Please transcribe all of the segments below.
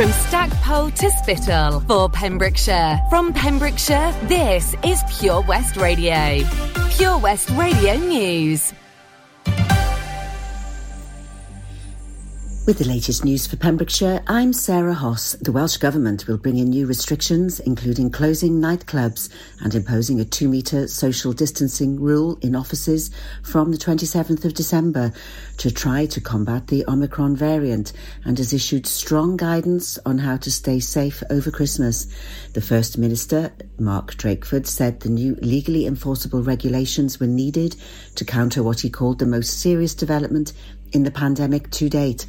From Stackpole to Spittal for Pembrokeshire. From Pembrokeshire, this is Pure West Radio. Pure West Radio News. With the latest news for Pembrokeshire, I'm Sarah Hoss. The Welsh Government will bring in new restrictions, including closing nightclubs and imposing a two metre social distancing rule in offices from the 27th of December to try to combat the Omicron variant and has issued strong guidance on how to stay safe over Christmas. The First Minister, Mark Drakeford, said the new legally enforceable regulations were needed to counter what he called the most serious development in the pandemic to date.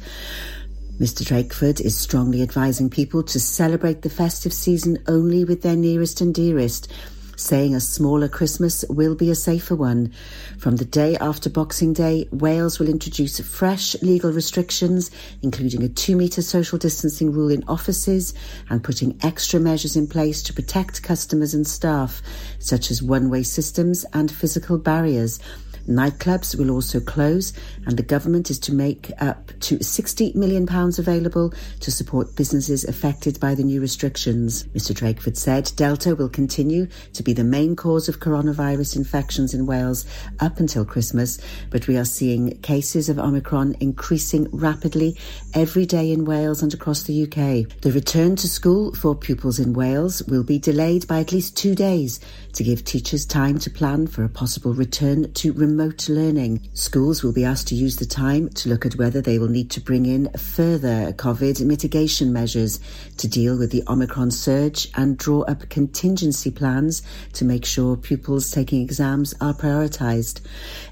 Mr. Drakeford is strongly advising people to celebrate the festive season only with their nearest and dearest, saying a smaller Christmas will be a safer one. From the day after Boxing Day, Wales will introduce fresh legal restrictions, including a two metre social distancing rule in offices and putting extra measures in place to protect customers and staff, such as one way systems and physical barriers. Nightclubs will also close, and the government is to make up to £60 million available to support businesses affected by the new restrictions. Mr. Drakeford said Delta will continue to be the main cause of coronavirus infections in Wales up until Christmas, but we are seeing cases of Omicron increasing rapidly every day in Wales and across the UK. The return to school for pupils in Wales will be delayed by at least two days to give teachers time to plan for a possible return to remote learning. Schools will be asked to use the time to look at whether they will need to bring in further COVID mitigation measures to deal with the Omicron surge and draw up contingency plans to make sure pupils taking exams are prioritised.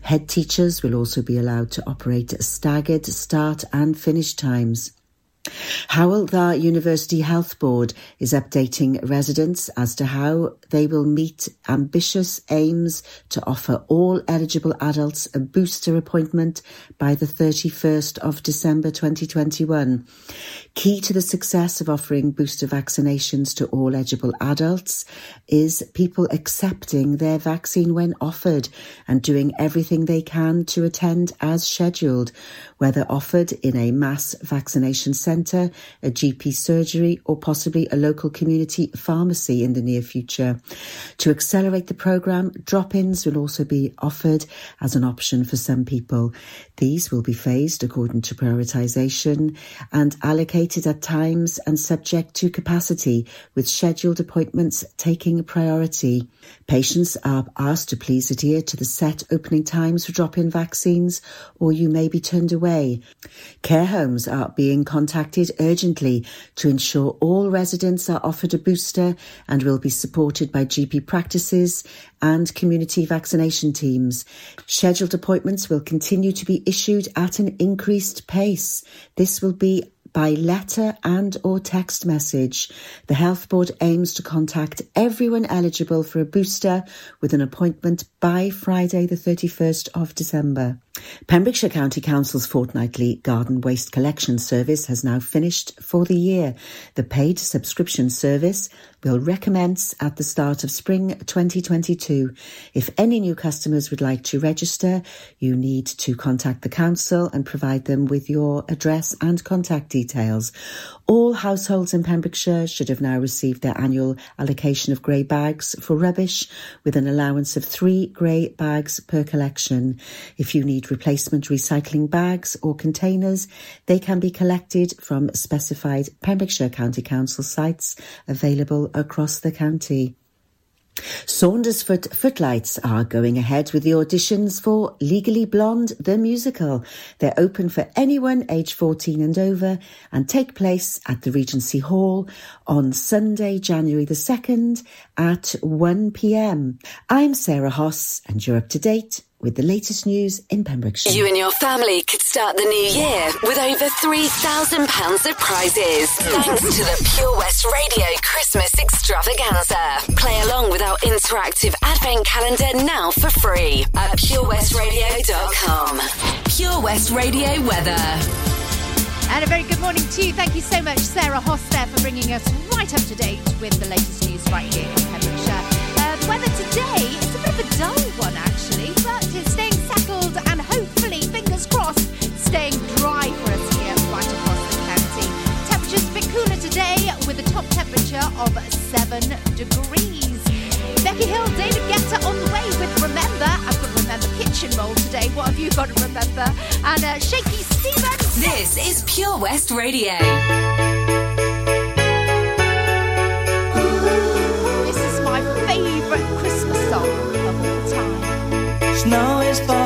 Head teachers will also be allowed to operate staggered start and finish times. Hywel Dda University Health Board is updating residents as to how they will meet ambitious aims to offer all eligible adults a booster appointment by the 31st of December 2021. Key to the success of offering booster vaccinations to all eligible adults is people accepting their vaccine when offered and doing everything they can to attend as scheduled, whether offered in a mass vaccination centre, a GP surgery, or possibly a local community pharmacy in the near future. To accelerate the programme, drop ins will also be offered as an option for some people. These will be phased according to prioritisation and allocated at times and subject to capacity, with scheduled appointments taking priority. Patients are asked to please adhere to the set opening times for drop in vaccines, or you may be turned away away. Care homes are being contacted urgently to ensure all residents are offered a booster and will be supported by GP practices and community vaccination teams. Scheduled appointments will continue to be issued at an increased pace. This will be by letter and or text message. The Health Board aims to contact everyone eligible for a booster with an appointment by Friday the 31st of December. Pembrokeshire County Council's fortnightly garden waste collection service has now finished for the year. The paid subscription service will recommence at the start of spring 2022. If any new customers would like to register, you need to contact the council and provide them with your address and contact details. All households in Pembrokeshire should have now received their annual allocation of grey bags for rubbish with an allowance of three grey bags per collection. If you need replacement recycling bags or containers, they can be collected from specified Pembrokeshire County Council sites available across the county. Saundersfoot Footlights are going ahead with the auditions for Legally Blonde, the musical. They're open for anyone aged 14 and over and take place at the Regency Hall on Sunday, January the 2nd at 1pm. I'm Sarah Hoss and you're up to date with the latest news in Pembrokeshire. You and your family could start the new year with over £3,000 of prizes thanks to the Pure West Radio Christmas Extravaganza. Play along with our interactive advent calendar now for free at purewestradio.com. Pure West Radio weather. And a very good morning to you. Thank you so much, Sarah Hoss, there, for bringing us right up to date with the latest news right here in Pembrokeshire. The weather today is a bit of a dull one, actually, but it's staying settled and hopefully, fingers crossed, staying dry for us here right across the county. Temperatures a bit cooler today with a top temperature of 7 degrees. Becky Hill, David Guetta on the way with Remember. I've got to remember kitchen roll today. What have you got to remember? And uh, Shaky Stevens. This is Pure West Radio. favorite Christmas song of all time. Snow is falling.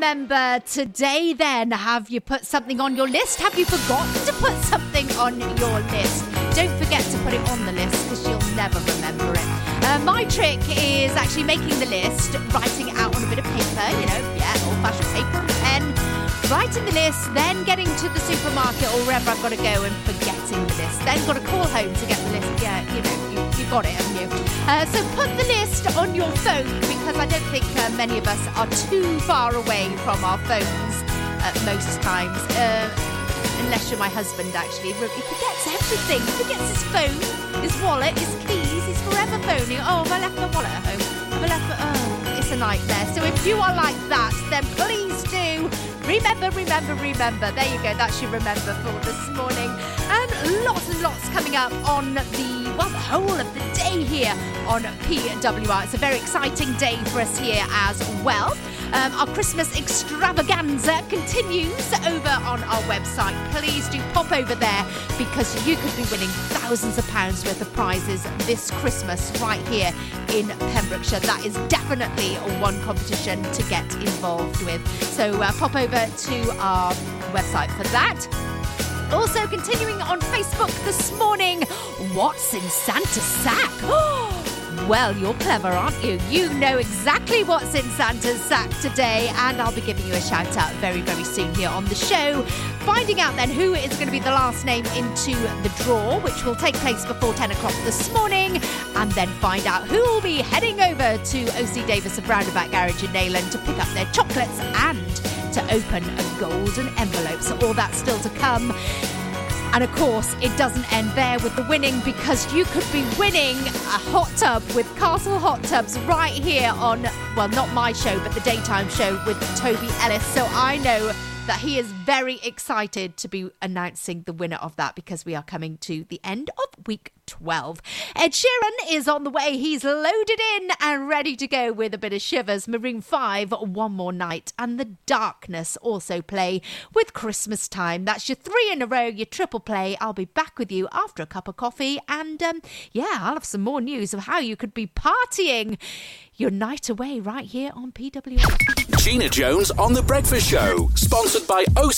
Then? Have you put something on your list? Have you forgotten to put something on your list? Don't forget to put it on the list because you'll never remember it. Uh, my trick is actually making the list, writing it out on a bit of paper, you know, yeah, old fashioned paper writing the list, then getting to the supermarket or wherever I've got to go and forgetting the list. Then got to call home to get the list. Yeah, you know, you, you got it, haven't you? Uh, so put the list on your phone because I don't think uh, many of us are too far away from our phones at most times. Uh, unless you're my husband, actually. He forgets everything. He forgets his phone, his wallet, his keys. He's forever phoning. Oh, have I left my wallet at home? Have I left my... Oh, it's a nightmare. So if you are like that, then please do remember, remember, remember. There you go. That's your remember for this morning. And lots and lots coming up on the, well, the whole of the day here on PWR. It's a very exciting day for us here as well. Um, our Christmas extravaganza continues over on our website. Please do pop over there because you could be winning thousands of pounds worth of prizes this Christmas right here in Pembrokeshire. That is definitely one competition to get involved with. So uh, pop over to our website for that. Also, continuing on Facebook this morning, what's in Santa's sack? Well, you're clever, aren't you? You know exactly what's in Santa's sack today, and I'll be giving you a shout out very, very soon here on the show. Finding out then who is going to be the last name into the draw, which will take place before 10 o'clock this morning, and then find out who will be heading over to OC Davis of Roundabout Garage in Neyland to pick up their chocolates and to open a golden envelope. So, all that's still to come. And of course, it doesn't end there with the winning because you could be winning a hot tub with Castle Hot Tubs right here on, well, not my show, but the daytime show with Toby Ellis. So I know that he is very excited to be announcing the winner of that because we are coming to the end of week 12. Ed Sheeran is on the way. He's loaded in and ready to go with a bit of shivers. Maroon 5, One More Night, and The Darkness also play with Christmas time. That's your three in a row, your triple play. I'll be back with you after a cup of coffee, and um, yeah, I'll have some more news of how you could be partying your night away right here on PWR. Gina Jones on The Breakfast Show, sponsored by OC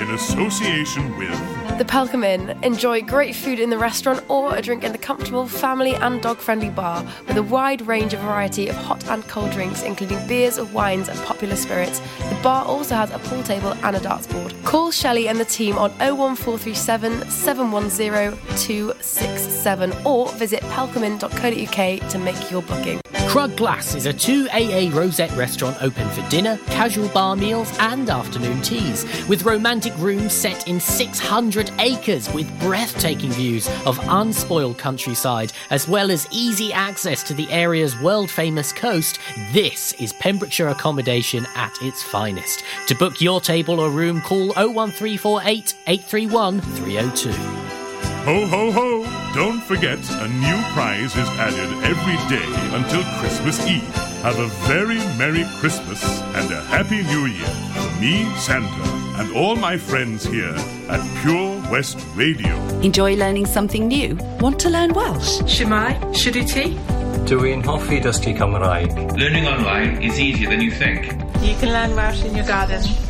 in association with the Pelcomb Inn. Enjoy great food in the restaurant or a drink in the comfortable family and dog friendly bar with a wide range of variety of hot and cold drinks, including beers, wines, and popular spirits. The bar also has a pool table and a darts board. Call Shelley and the team on 01437 710 267 or visit pelcomin.co.uk to make your booking. Crug Glas is a 2AA rosette restaurant open for dinner, casual bar meals, and afternoon teas, with romantic rooms set in 600 acres with breathtaking views of unspoiled countryside, as well as easy access to the area's world famous coast. This is Pembrokeshire accommodation at its finest. To book your table or room, call 01348 831 302. Ho, ho, ho! Don't forget, a new prize is added every day until Christmas Eve. Have a very Merry Christmas and a Happy New Year me, Santa, and all my friends here at Pure West Radio. Enjoy learning something new? Want to learn Welsh? Shemai, Shuduti? Dwi'n hoffi dysgu Cymraeg. Learning online is easier than you think. You can learn Welsh in your garden.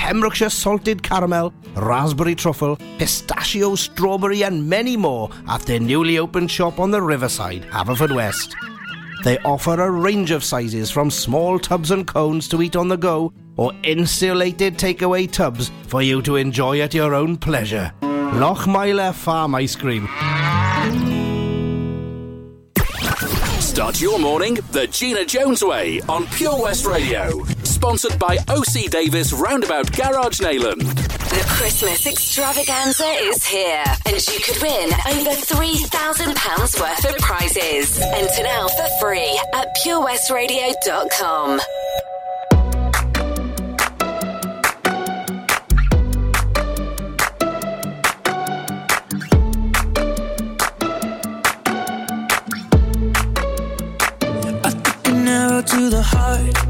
Pembrokeshire salted caramel, raspberry truffle, pistachio, strawberry, and many more at their newly opened shop on the riverside, Haverfordwest. They offer a range of sizes from small tubs and cones to eat on the go or insulated takeaway tubs for you to enjoy at your own pleasure. Lochmeyler Farm Ice Cream. Start your morning the Gina Jones way on Pure West Radio sponsored by OC Davis Roundabout Garage Neyland. The Christmas extravaganza is here, and you could win over £3,000 worth of prizes. Enter now for free at purewestradio.com. to the heart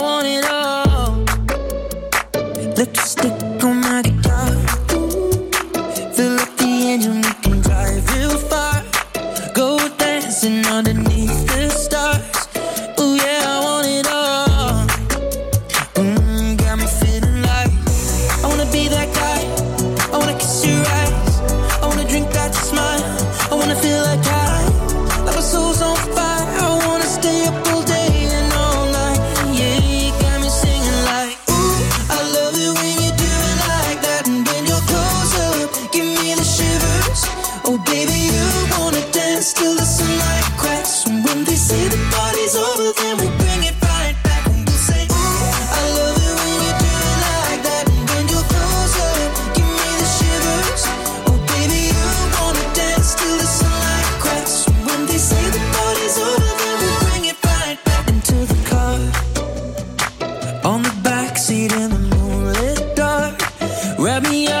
On the backseat in the moonlit dark, wrap me up.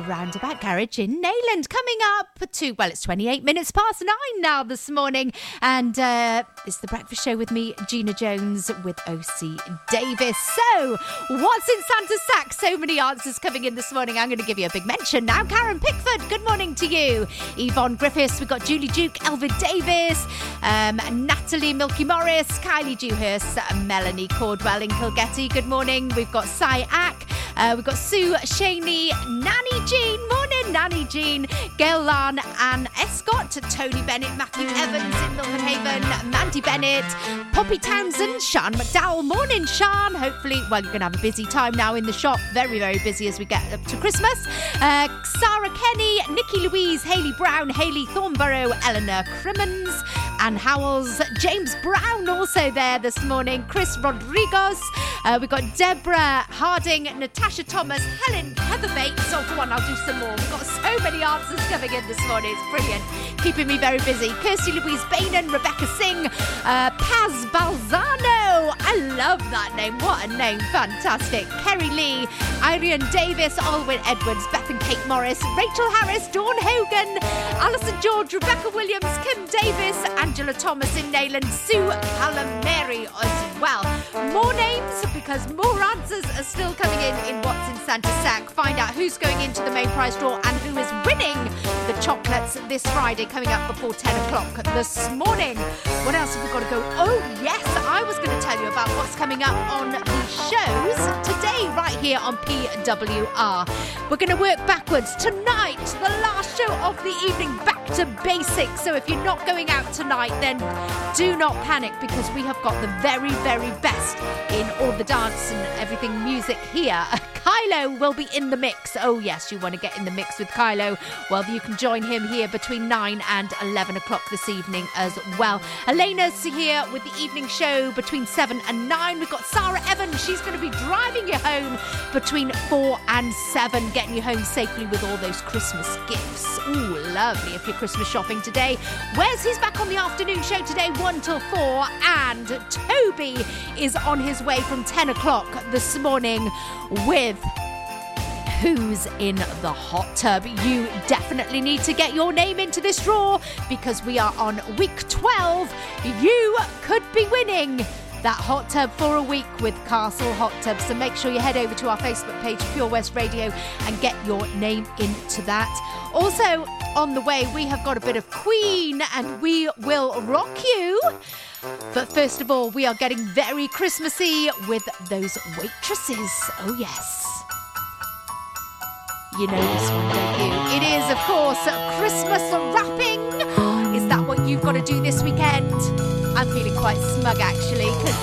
roundabout garage in Naples well, it's 28 minutes past nine now this morning. And uh, it's the breakfast show with me, Gina Jones, with OC Davis. So, what's in Santa's sack? So many answers coming in this morning. I'm going to give you a big mention now. Karen Pickford, good morning to you. Yvonne Griffiths, we've got Julie Duke, Elvin Davis, um, Natalie Milky Morris, Kylie Dewhurst, Melanie Cordwell in Kilgetty, good morning. We've got Cy Ack, uh, we've got Sue Shaney, Nanny Jean Moore. Nanny Jean, Gail Lan, Anne Escott, Tony Bennett, Matthew Evans in Milford Haven, Mandy Bennett, Poppy Townsend, Shan McDowell. Morning, Shan. Hopefully, well, you're going to have a busy time now in the shop. Very, very busy as we get up to Christmas. Uh, Sarah Kenny, Nikki Louise, Haley Brown, Haley Thornborough, Eleanor Crimmins, Anne Howells, James Brown also there this morning, Chris Rodriguez. Uh, we've got Deborah Harding, Natasha Thomas, Helen Heather Bates. Oh, come on, I'll do some more. Got so many answers coming in this morning. It's brilliant. Keeping me very busy. Kirsty Louise Bainan, Rebecca Singh, uh, Paz Balzano. I love that name. What a name. Fantastic. Kerry Lee, Irene Davis, Alwyn Edwards, Beth and Kate Morris, Rachel Harris, Dawn Hogan, Alison George, Rebecca Williams, Kim Davis, Angela Thomas in Neyland, Sue Calamari as well. More names because more answers are still coming in in What's in Santa's Sack. Find out who's going into the main prize draw and who is winning the chocolates this Friday coming up before 10 o'clock this morning. What else have we got to go? Oh, yes, I was going to tell you about what's coming up on the shows today, right here on PWR. We're going to work backwards tonight, the last show of the evening, back to basics. So if you're not going out tonight, then do not panic because we have got the very, very best in all the dance and everything music here. Kylo will be in the mix. Oh, yes, you want to get in the mix with Kylo? Well, you can join him here between 9 and 11 o'clock this evening as well. Elena's here with the evening show between 7 and 9. We've got Sarah Evans. She's going to be driving you home between 4 and 7, getting you home safely with all those Christmas gifts. Ooh, lovely if you're Christmas shopping today. Wes, he's back on the afternoon show today, 1 till 4. And Toby is on his way from 10 o'clock this morning with who's in the hot tub. You definitely need to get your name into this draw because we are on week 12. You could be winning that hot tub for a week with Castle Hot Tub. So make sure you head over to our Facebook page, Pure West Radio, and get your name into that. Also, on the way, we have got a bit of Queen and we will rock you. But first of all, we are getting very Christmassy with those waitresses. Oh, yes. You know this one, don't you? It is, of course, Christmas wrapping. Is that what you've got to do this weekend? I'm feeling quite smug actually because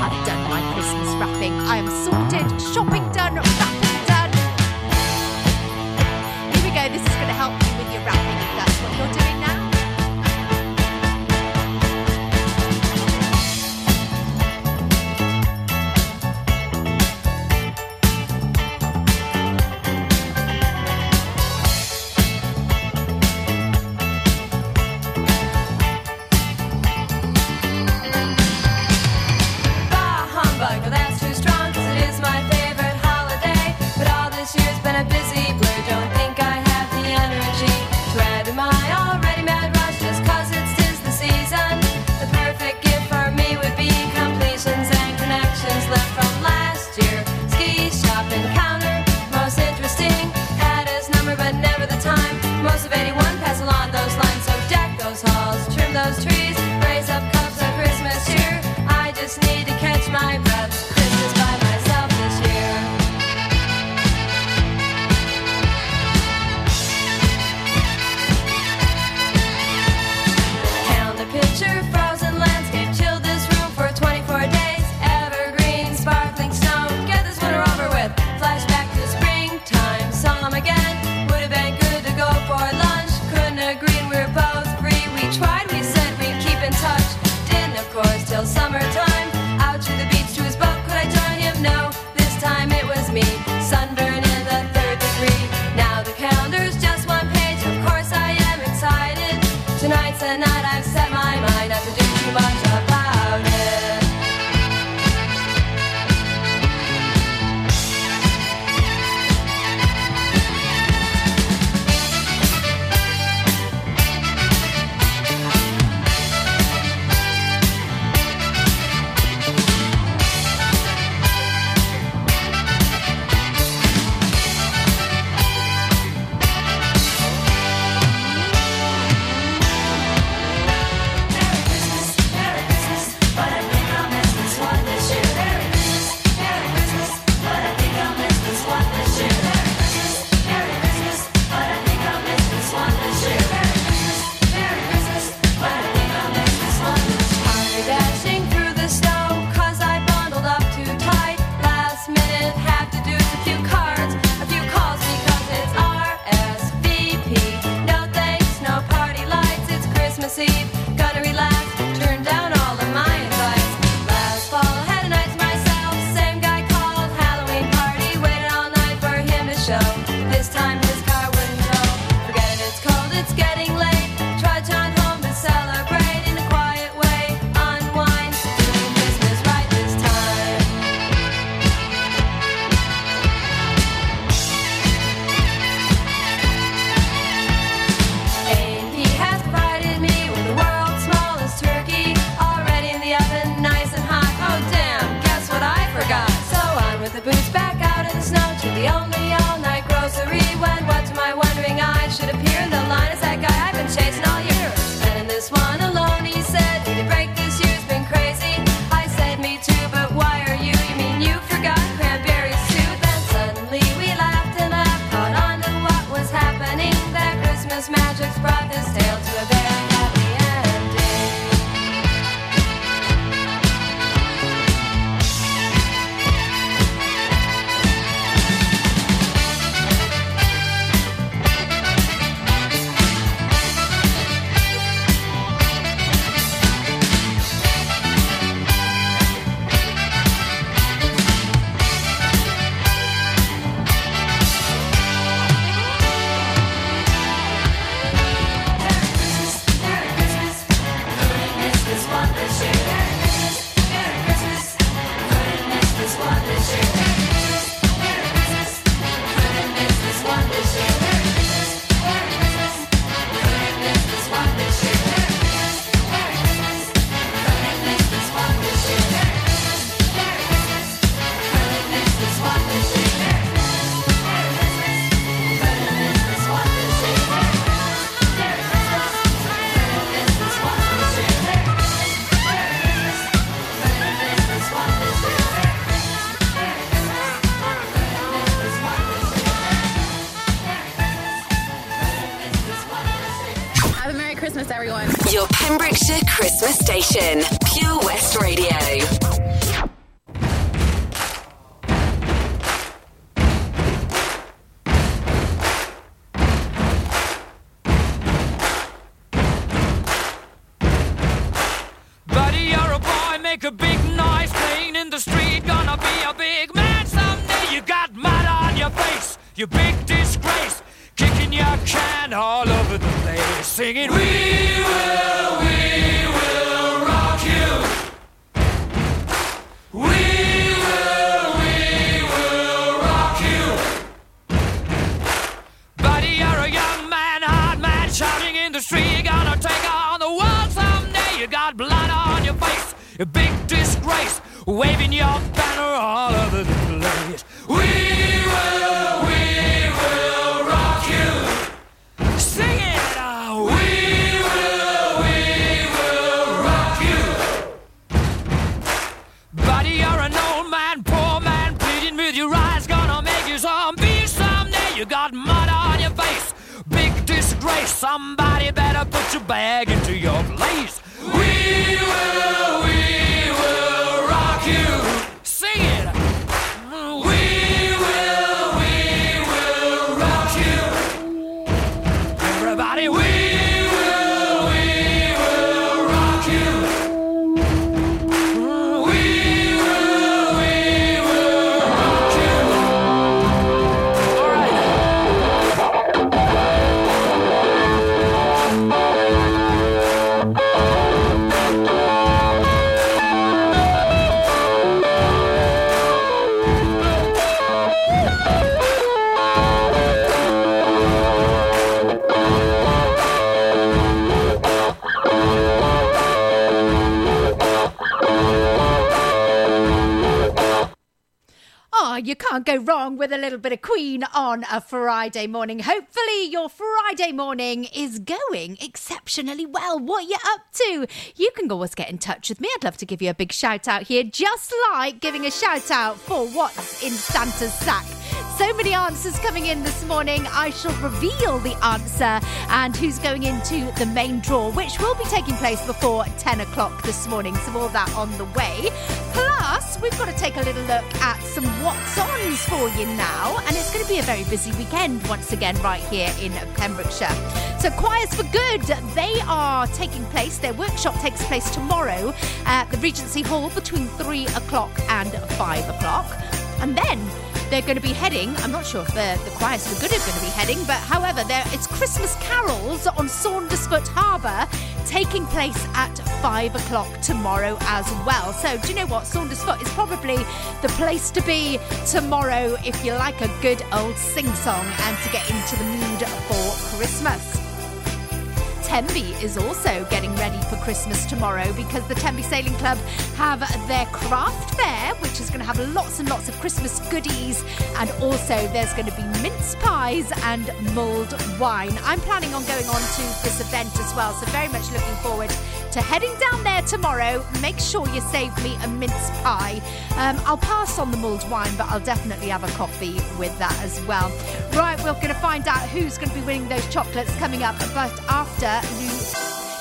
I've done my Christmas wrapping. I am sorted, shopping done, wrapping done. Here we go. This is going to help you with your wrapping if that's what you're doing station, Everybody, we with a little bit of Queen on a Friday morning. Hopefully, your Friday morning is going exceptionally well. What you're you up to? You can always get in touch with me. I'd love to give you a big shout out here, just like giving a shout out for what's in Santa's sack. So many answers coming in this morning. I shall reveal the answer and who's going into the main draw, which will be taking place before 10 o'clock this morning. So, all that on the way. Plus, we've got to take a little look at some what's ons for you now. And it's going to be a very busy weekend once again, right here in Pembrokeshire. So, Choirs for Good, they are taking place. Their workshop takes place tomorrow at the Regency Hall between 3 o'clock and 5 o'clock. And then they're going to be heading, I'm not sure if the, the choirs for good are going to be heading, but however, there it's Christmas carols on Saundersfoot Harbour taking place at five o'clock tomorrow as well. So, do you know what? Saundersfoot is probably the place to be tomorrow if you like a good old sing song and to get into the mood for Christmas. Tenby is also getting ready for Christmas tomorrow because the Tenby Sailing Club have their craft fair, going to have lots and lots of Christmas goodies, and also there's going to be mince pies and mulled wine. I'm planning on going on to this event as well, so very much looking forward to heading down there tomorrow. Make sure you save me a mince pie. Um, I'll pass on the mulled wine, but I'll definitely have a coffee with that as well. Right, we're going to find out who's going to be winning those chocolates coming up, but after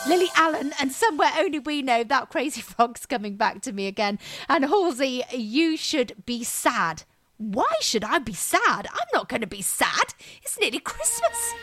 Lily Allen, and somewhere only we know that crazy frog's coming back to me again. And Halsey, you should be sad. Why should I be sad? I'm not going to be sad. It's nearly Christmas.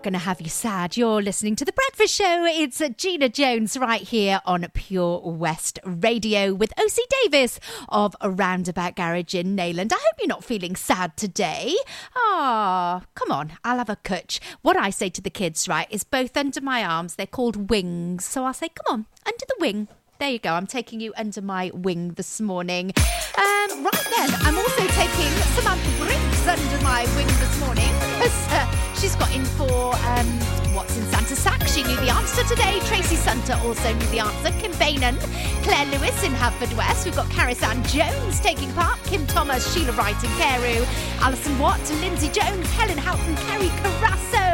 Not going to have you sad. You're listening to The Breakfast Show. It's Gina Jones right here on Pure West Radio with OC Davis of Roundabout Garage in Neyland. I hope you're not feeling sad today. Ah, come on, I'll have a cutch. What I say to the kids, right, is both under my arms. They're called wings. So I'll say, come on, under the wing. There you go. I'm taking you under my wing this morning. Um, right then, I'm also taking Samantha Briggs under my wing this morning because uh, she's got in for um, What's in Santa Sack. She knew the answer today. Tracy Sunter also knew the answer. Kim Bainan, Claire Lewis in Haverfordwest. We've got Caris Ann Jones taking part. Kim Thomas, Sheila Wright in Carew. Alison Watt, Lindsay Jones, Helen Houghton, Kerry Carasso,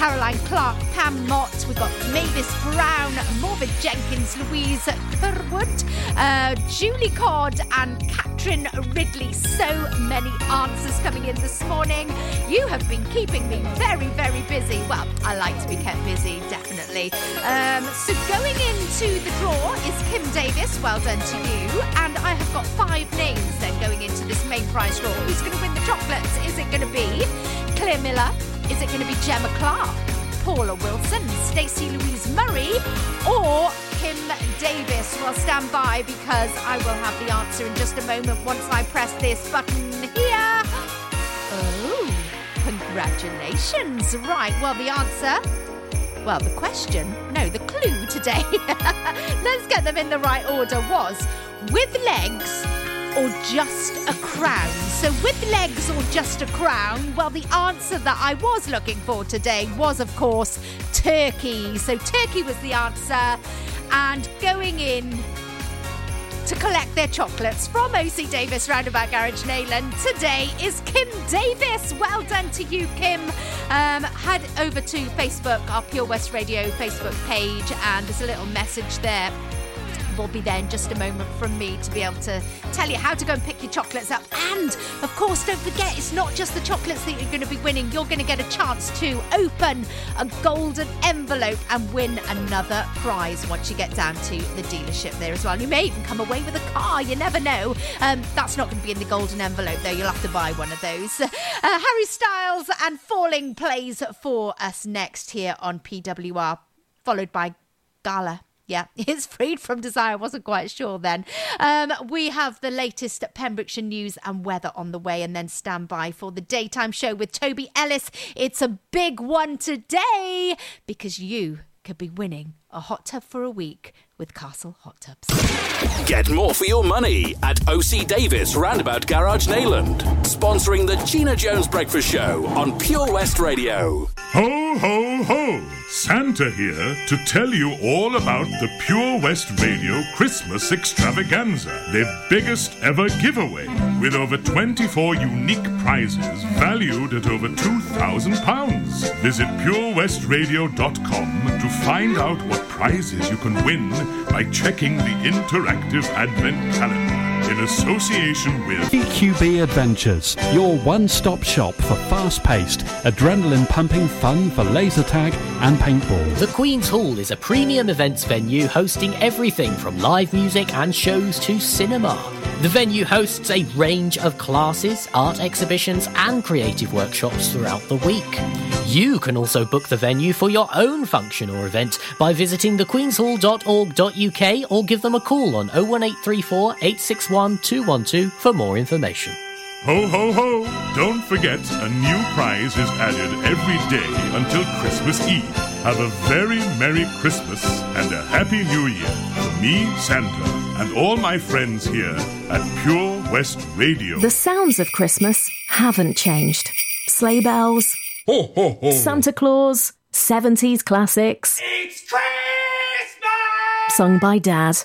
Caroline Clark, Pam Mott. We've got Mavis Brown, Morvid Jenkins, Louise Kerwood, uh, Julie Codd, and Katrin Ridley. So many answers coming in this morning. You have been keeping me very, very busy. Well, I like to be kept busy, definitely. Um, so going into the draw is Kim Davis. Well done to you. And I have got five names then going into this main prize draw. Who's going to win the chocolates? Is it going to be Claire Miller? Is it going to be Gemma Clark? Paula Wilson, Stacey Louise Murray, or Kim Davis. Well, stand by because I will have the answer in just a moment once I press this button here. Oh, congratulations. Right, well, the answer. Well, the question, no, the clue today, let's get them in the right order, was with legs or just a crown? So, with legs or just a crown? Well, the answer that I was looking for today was, of course, turkey. So, turkey was the answer. And going in to collect their chocolates from OC Davis Roundabout Garage Neyland today is Kim Davis. Well done to you, Kim. Um, head over to Facebook, our Pure West Radio Facebook page, and there's a little message there will be there in just a moment from me to be able to tell you how to go and pick your chocolates up. And of course, don't forget, it's not just the chocolates that you're going to be winning. You're going to get a chance to open a golden envelope and win another prize once you get down to the dealership there as well. You may even come away with a car. You never know. Um, that's not going to be in the golden envelope though. You'll have to buy one of those. Uh, Harry Styles and Falling plays for us next here on PWR, followed by Gala. Yeah, it's freed from desire. I wasn't quite sure then. Um, we have the latest Pembrokeshire news and weather on the way, and then stand by for the daytime show with Toby Ellis. It's a big one today because you could be winning a hot tub for a week with Castle Hot Tubs. Get more for your money at OC Davis Roundabout Garage Neyland, sponsoring the Gina Jones Breakfast Show on Pure West Radio. Ho, ho, ho! Santa here to tell you all about the Pure West Radio Christmas Extravaganza, their biggest ever giveaway, with over 24 unique prizes valued at over £2,000. Visit purewestradio.com to find out what prizes you can win by checking the interactive advent calendar in association with EQB Adventures, your one stop shop for fast paced, adrenaline pumping fun for laser tag and paintball. The Queen's Hall is a premium events venue hosting everything from live music and shows to cinema. The venue hosts a range of classes, art exhibitions, and creative workshops throughout the week. You can also book the venue for your own function or event by visiting thequeenshall.org.uk or give them a call on 01834 861 212 for more information. Ho, ho, ho! Don't forget, a new prize is added every day until Christmas Eve. Have a very Merry Christmas and a Happy New Year from me, Santa, and all my friends here at Pure West Radio. The sounds of Christmas haven't changed. Sleigh bells, Ho, ho, ho! Santa Claus, 70s classics. It's Christmas! Sung by Dad.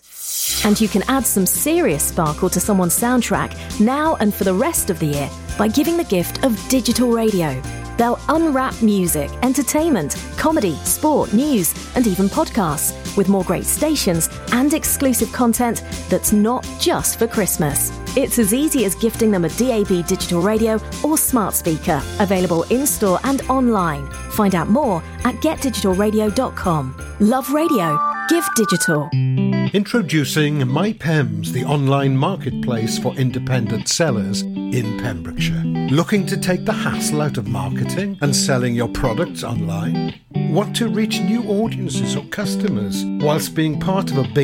And you can add some serious sparkle to someone's soundtrack now and for the rest of the year by giving the gift of digital radio. They'll unwrap music, entertainment, comedy, sport, news, and even podcasts with more great stations and exclusive content that's not just for Christmas. It's as easy as gifting them a DAB digital radio or smart speaker, available in store and online. Find out more at getdigitalradio.com. Love radio. Give digital. Introducing MyPems, the online marketplace for independent sellers. in Pembrokeshire. Looking to take the hassle out of marketing and selling your products online? Want to reach new audiences or customers whilst being part of a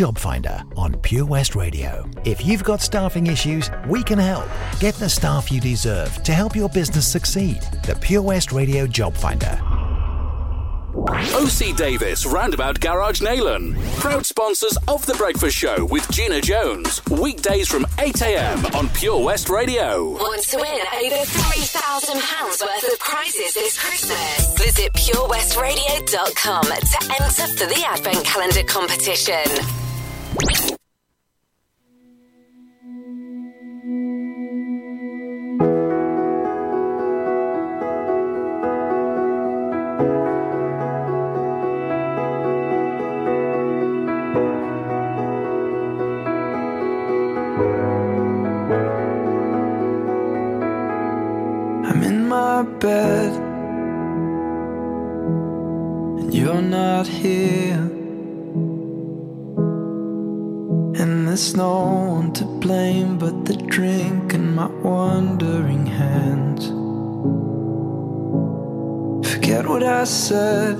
Job Finder on Pure West Radio. If you've got staffing issues, we can help. Get the staff you deserve to help your business succeed. The Pure West Radio Job Finder. OC Davis Roundabout Garage Neyland. Proud sponsors of The Breakfast Show with Gina Jones. Weekdays from 8am on Pure West Radio. Want to win over £3,000 worth of prizes this Christmas? Visit purewestradio.com to enter for the Advent Calendar competition. I'm in my bed and you're not here. There's no one to blame but the drink and my wandering hands. Forget what I said,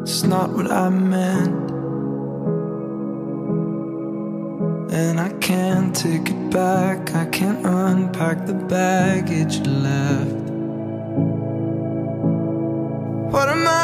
it's not what I meant. And I can't take it back. I can't unpack the baggage left. What am I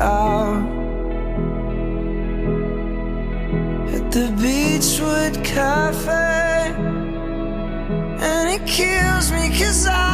out. At the Beachwood Cafe, and it kills me cause I